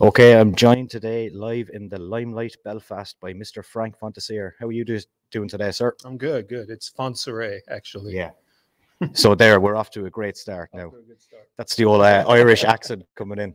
Okay, I'm joined today live in the Limelight Belfast by Mr. Frank Fontasier. How are you do- doing today, sir? I'm good, good. It's Fontsere, actually. Yeah. so there, we're off to a great start now. to a good start. That's the old uh, Irish accent coming in.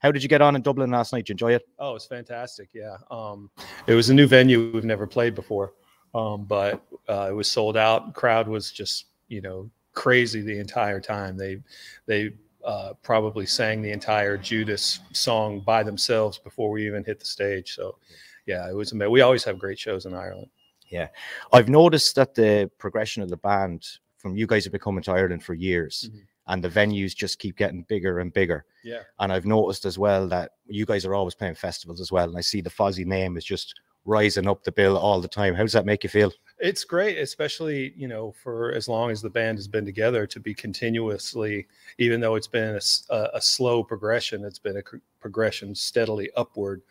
How did you get on in Dublin last night? Did you enjoy it? Oh, it was fantastic. Yeah. Um, it was a new venue we've never played before, um, but uh, it was sold out. Crowd was just, you know, crazy the entire time. They, they uh, probably sang the entire Judas song by themselves before we even hit the stage. So, yeah, it was amazing. We always have great shows in Ireland. Yeah, I've noticed that the progression of the band from you guys have been coming to Ireland for years Mhm. and the venues just keep getting bigger and bigger. Yeah. And I've noticed as well that you guys are always playing festivals as well. And I see the Fozzy name is just rising up the bill all the time. How does that make you feel? It's great, especially you know for as long as the band has been together to be continuously, even though it's been a slow progression, it's been a progression steadily upward,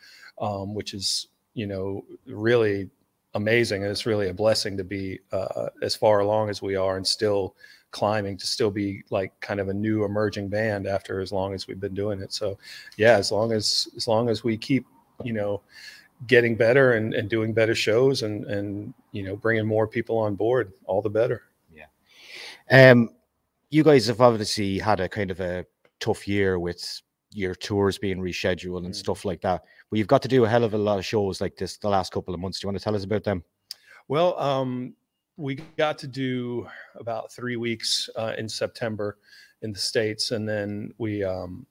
um, which is you know really amazing, and it's really a blessing to be uh, as far along as we are and still climbing to still be like kind of a new emerging band after as long as we've been doing it. So yeah, as long as as long as we keep you know getting better and, and doing better shows and and you know bringing more people on board all the better Yeah. Um, you guys have obviously had a kind of a tough year with your tours being rescheduled and Mm. stuff like that. But you've got to do a hell of a lot of shows like this the last couple of months. Do you want to tell us about them? well um we got to do about three weeks uh, in september in the states and then we um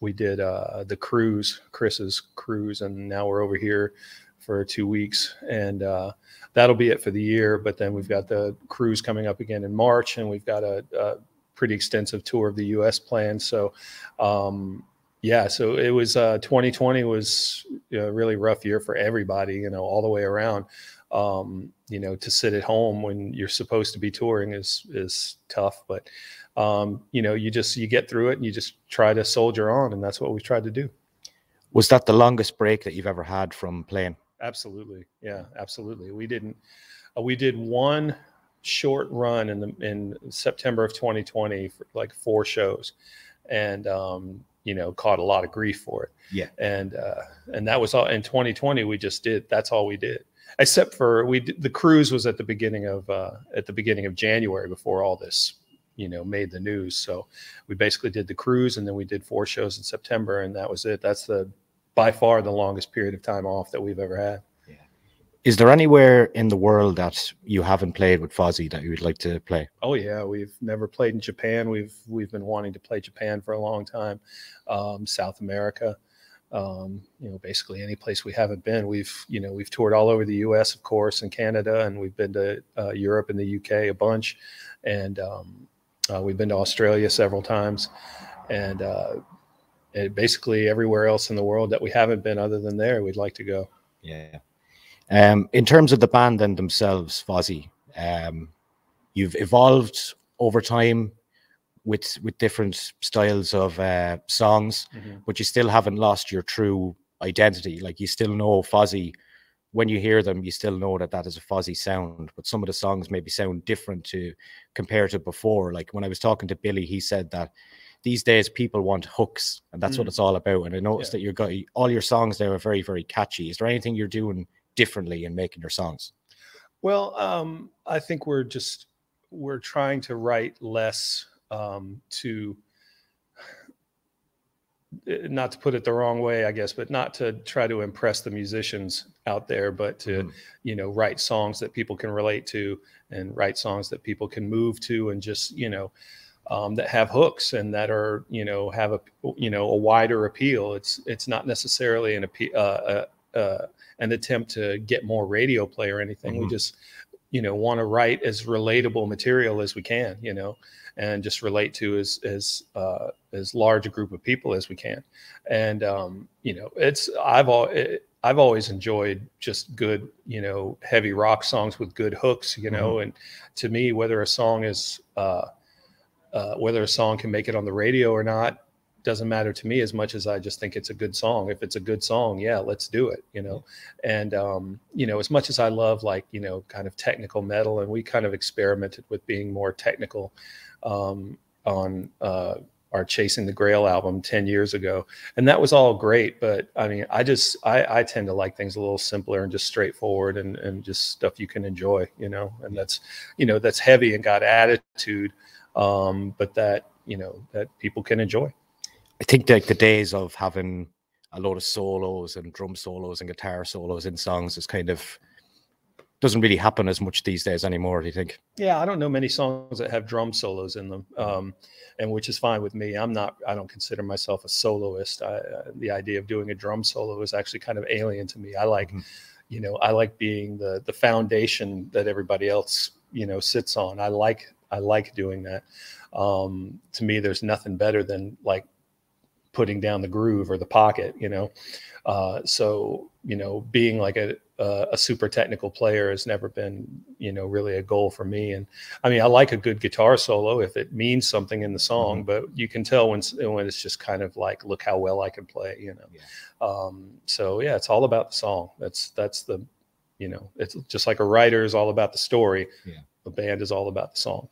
we did uh the cruise chris's cruise and now we're over here for two weeks and uh that'll be it for the year but then we've got the cruise coming up again in march and we've got a, a pretty extensive tour of the us planned so um yeah so it was uh 2020 was a really rough year for everybody you know all the way around um you know to sit at home when you're supposed to be touring is is tough but um you know you just you get through it and you just try to soldier on and that's what we've tried to do. Was that the longest break that you've ever had from playing? absolutely. Yeah absolutely. We didn't uh, we did one short run in the in september of 2020 for like four shows. And um you know caught a lot of grief for it. Yeah. and uh and that was all in 2020 we just did that's all we did. Except for we did, the cruise was at the beginning of uh at the beginning of january before all this you know made the news. So we basically did the cruise and then we did four shows in september and that was it. That's the by far the longest period of time off that we've ever had Is there anywhere in the world that you haven't played with Fozzy that you would like to play? Oh yeah, we've never played in Japan. We've we've been wanting to play Japan for a long time. Um, South America, um, you know, basically any place we haven't been. We've you know we've toured all over the U.S. of course and Canada, and we've been to uh, Europe and the U.K. a bunch, and um, uh, we've been to Australia several times, and uh, and basically everywhere else in the world that we haven't been other than there, we'd like to go. Yeah. Um, in terms of the band then themselves, Fozzy, um, you've evolved over time with with different styles of uh, songs, but you still haven't lost your true identity. Like you still know Fozzy. When you hear them, you still know that that is a Fozzy sound. But some of the songs maybe sound different to compared to before. Like when I was talking to Billy, he said that these days people want hooks, and that's what Mm. it's all about. And I noticed Yeah. that you're got all your songs there are very very catchy. Is there anything you're doing differently in making your songs? Well, um, I think we're just we're trying to write less um, to not to put it the wrong way, I guess, but not to try to impress the musicians out there, but to Mhm. you know write songs that people can relate to and write songs that people can move to and just you know um, that have hooks and that are you know have a you know a wider appeal. It's it's not necessarily an appeal. Uh, uh, an attempt to get more radio play or anything. We Mhm. just, you know, want to write as relatable material as we can, you know, and just relate to as as uh, as large a group of people as we can. And um, you know, it's I've all it, I've always enjoyed just good, you know, heavy rock songs with good hooks, you know. And to me, whether a song is uh, uh, whether a song can make it on the radio or not doesn't matter to me as much as I just think it's a good song. If it's a good song, yeah, let's do it, you know. And um, you know, as much as I love like, you know, kind of technical metal and we kind of experimented with being more technical um on uh our Chasing the Grail album 10 years ago. And that was all great. But I mean, I just, I, I tend to like things a little simpler and just straightforward and, and just stuff you can enjoy, you know, and that's, you know, that's heavy and got attitude. Um, but that, you know, that people can enjoy. I think like the days of having a lot of solos and drum solos and guitar solos in songs is kind of doesn't really happen as much these days anymore. Do you think? Yeah, I don't know many songs that have drum solos in them, um, and which is fine with me. I'm not. I don't consider myself a soloist. I, uh, the idea of doing a drum solo is actually kind of alien to me. I like, mm-hmm. you know, I like being the the foundation that everybody else you know sits on. I like I like doing that. Um, to me, there's nothing better than like putting down the groove or the pocket. You know, uh, so you know, being like a uh, a super technical player has never been, you know, really a goal for me. And I mean, I like a good guitar solo if it means something in the song, mm-hmm. but you can tell when when it's just kind of like, look how well I can play, you know. Yeah. Um, so yeah, it's all about the song. That's that's the, you know, it's just like a writer is all about the story. Yeah. The band is all about the song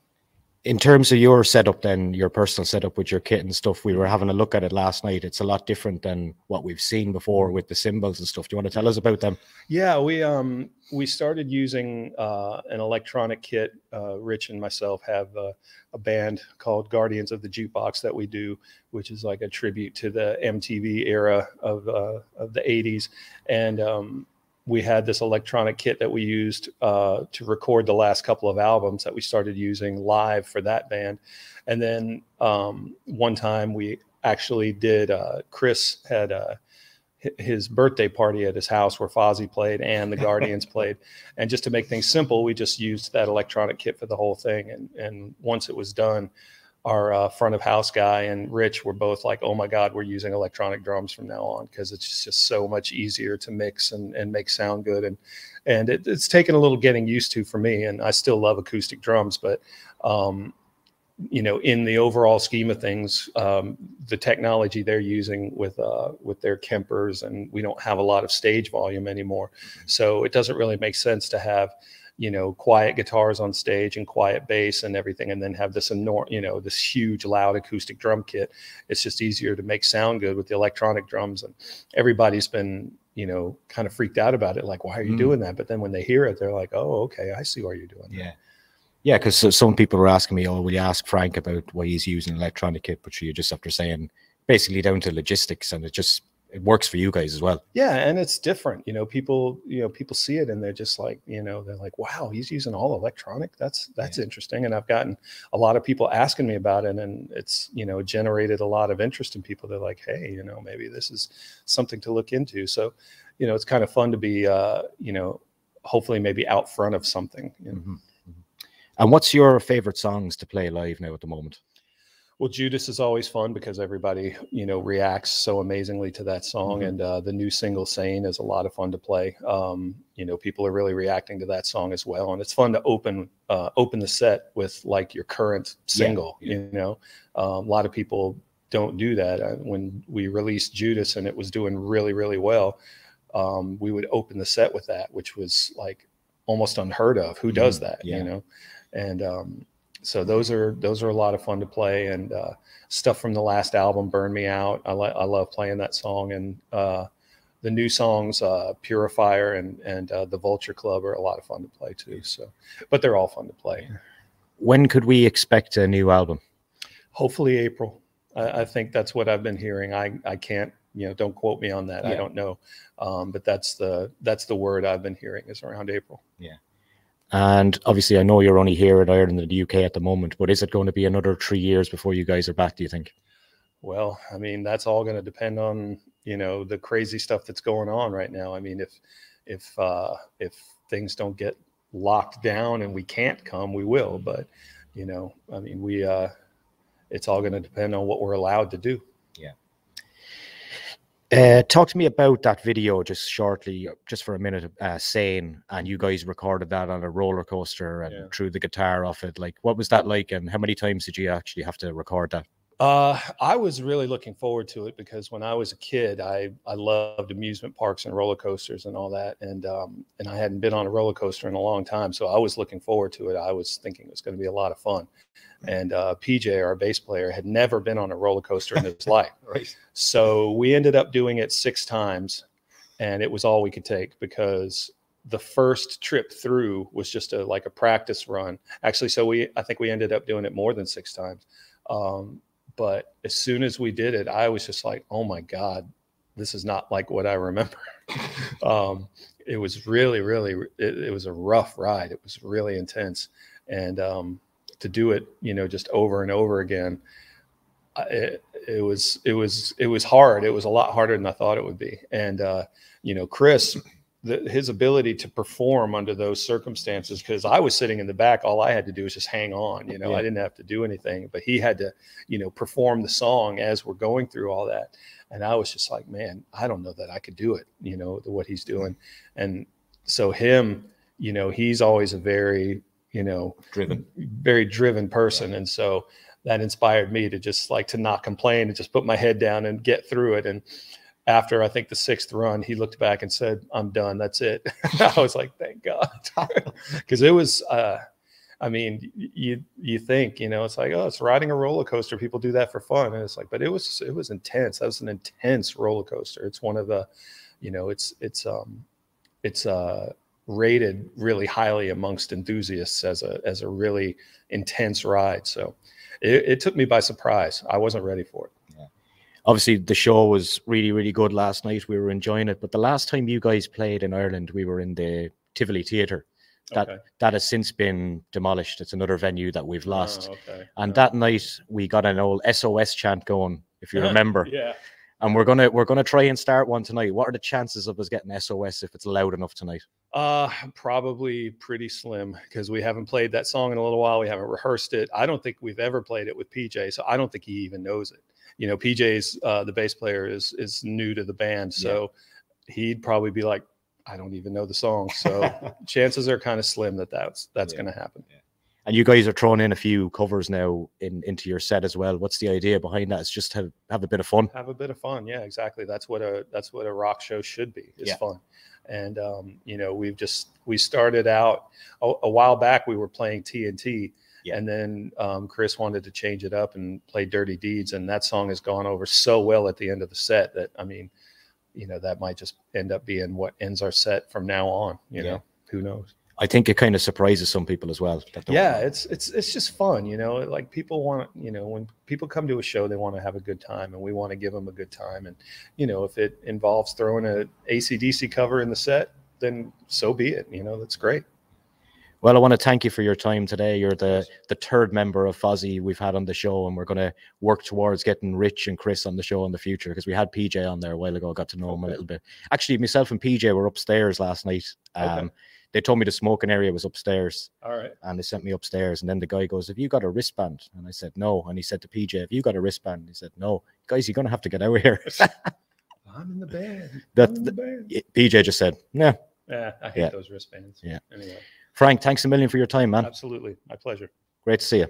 in terms of your setup then your personal setup with your kit and stuff we were having a look at it last night. It's a lot different than what we've seen before with the cymbals and stuff. Do you want to tell us about them? Yeah we um we started using uh, an electronic kit. Uh, rich and myself have a, a, band called guardians of the jukebox that we do which is like a tribute to the mtv era of uh, of the 80s and um we had this electronic kit that we used uh, to record the last couple of albums that we started using live for that band. And then um, one time we actually did, uh, Chris had uh, his birthday party at his house where Fozzy played and the Guardians played. And just to make things simple, we just used that electronic kit for the whole thing. And, and once it was done, our uh, front of house guy and Rich were both like, "Oh my God, we're using electronic drums from now on because it's just so much easier to mix and, and make sound good." And and it, it's taken a little getting used to for me. And I still love acoustic drums, but um, you know, in the overall scheme of things, um, the technology they're using with uh, with their Kempers, and we don't have a lot of stage volume anymore, so it doesn't really make sense to have you know, quiet guitars on stage and quiet bass and everything, and then have this enormous, you know, this huge loud acoustic drum kit. It's just easier to make sound good with the electronic drums. And everybody's been, you know, kind of freaked out about it. Like, why are you mm. doing that? But then when they hear it, they're like, oh, okay, I see why you're doing yeah. that. Yeah, because some people were asking me, "Oh, will you ask Frank about why he's using electronic kit?" But you just after saying basically down to logistics, and it just it works for you guys as well. Yeah, and it's different. You know, people, you know, people see it and they're just like, you know, they're like, "Wow, he's using all electronic. That's that's yeah. interesting." And I've gotten a lot of people asking me about it, and it's you know generated a lot of interest in people. They're like, "Hey, you know, maybe this is something to look into." So, you know, it's kind of fun to be, uh, you know, hopefully maybe out front of something. You know? mm-hmm. mm-hmm. And what's your favorite songs to play live now at the moment? Well, Judas is always fun because everybody, you know, reacts so amazingly to that song, mm-hmm. and uh, the new single "Sane" is a lot of fun to play. Um, you know, people are really reacting to that song as well, and it's fun to open uh, open the set with like your current single. Yeah. You know, um, a lot of people don't do that. Uh, when we released Judas and it was doing really, really well, um, we would open the set with that, which was like almost unheard of. Who does mm-hmm. that? Yeah. You know, and um, so those are those are a lot of fun to play and uh, stuff from the last album burn me out. I, I love playing that song and uh, the new songs uh, purifier and and uh, the vulture club are a lot of fun to play too so but they're all fun to play. When could we expect a new album? Hopefully april. I, I think that's what i've been hearing. I i can't you know don't quote me on that. Yeah. i don't know. Um, but that's the that's the word i've been hearing is around april. Yeah and obviously, I know you're only here in Ireland and the UK at the moment, but is it going to be another three years before you guys are back? Do you think? Well, I mean, that's all going to depend on you know the crazy stuff that's going on right now. I mean, if if uh, if things don't get locked down and we can't come, we will. But you know, I mean, we uh, it's all going to depend on what we're allowed to do. Uh, talk to me about that video just shortly, just for a minute. Uh, Sane, and you guys recorded that on a roller coaster and yeah. threw the guitar off it. Like, what was that like, and how many times did you actually have to record that? Uh, I was really looking forward to it because when I was a kid, I I loved amusement parks and roller coasters and all that, and um, and I hadn't been on a roller coaster in a long time, so I was looking forward to it. I was thinking it was going to be a lot of fun, and uh, PJ, our bass player, had never been on a roller coaster in his life, Right. so we ended up doing it six times, and it was all we could take because the first trip through was just a like a practice run. Actually, so we I think we ended up doing it more than six times. Um, but as soon as we did it, I was just like, oh my God, this is not like what I remember. um, it was really, really, it, it, was a rough ride. It was really intense. And um, to do it, you know, just over and over again, it, it was, it was, it was hard. It was a lot harder than I thought it would be. And, uh, you know, Chris, the, his ability to perform under those circumstances because i was sitting in the back all i had to do was just hang on you know yeah. i didn't have to do anything but he had to you know perform the song as we're going through all that. And i was just like man i don't know that i could do it you know what he's doing. And so him you know he's always a very you know driven. very driven person. And so that inspired me to just like to not complain and just put my head down and get through it. And after I think the sixth run, he looked back and said, "I'm done. That's it." I was like, "Thank God," because it was. Uh, I mean, you you think you know it's like oh, it's riding a roller coaster. People do that for fun, and it's like, but it was it was intense. That was an intense roller coaster. It's one of the, you know, it's it's um, it's uh rated really highly amongst enthusiasts as a as a really intense ride. So it, it took me by surprise. I wasn't ready for it obviously the show was really really good last night. We were enjoying it. But the last time you guys played in ireland we were in the tivoli theatre. That okay. that has since been demolished. It's another venue that we've lost. Oh, okay. and that night we got an old sos chant going if you remember. Yeah and we're gonna we're gonna try and start one tonight. What are the chances of us getting sos if it's loud enough tonight? Uh probably pretty slim because we haven't played that song in a little while. We haven't rehearsed it. I don't think we've ever played it with pj so i don't think he even knows it you know, PJ's uh, the bass player is is new to the band, so yeah. he'd probably be like, I don't even know the song. So chances are kind of slim that that's that's yeah. going to happen. Yeah. And you guys are throwing in a few covers now in into your set as well. What's the idea behind that? It's just have have a bit of fun. Have a bit of fun. Yeah, exactly. That's what a that's what a rock show should be. It's fun. And um, you know, we've just we started out a, a while back. We were playing TNT yeah. And then um, Chris wanted to change it up and play Dirty Deeds, and that song has gone over so well at the end of the set that I mean, you know, that might just end up being what ends our set from now on. You yeah. know, who knows? I think it kind of surprises some people as well. yeah, know. it's it's it's just fun, you know. Like people want, you know, when people come to a show, they want to have a good time, and we want to give them a good time. And you know, if it involves throwing a ACDC cover in the set, then so be it. You know, that's great. Well, I want to thank you for your time today. You're the the third member of Fozzy we've had on the show, and we're going to work towards getting Rich and Chris on the show in the future because we had PJ on there a while ago. I Got to know him a little bit. Actually, myself and PJ were upstairs last night. Um, okay. They told me the smoking area was upstairs. All right. And they sent me upstairs, and then the guy goes, "Have you got a wristband?" And I said, "No." And he said to PJ, "Have you got a wristband?" He said, "No." Guys, you're going to have to get out of here. I'm in the band. That the band. PJ just said, "Yeah." Yeah, I hate yeah. those wristbands. Yeah. Anyway. Frank, thanks a million for your time, man. Absolutely. My pleasure. Great to see you.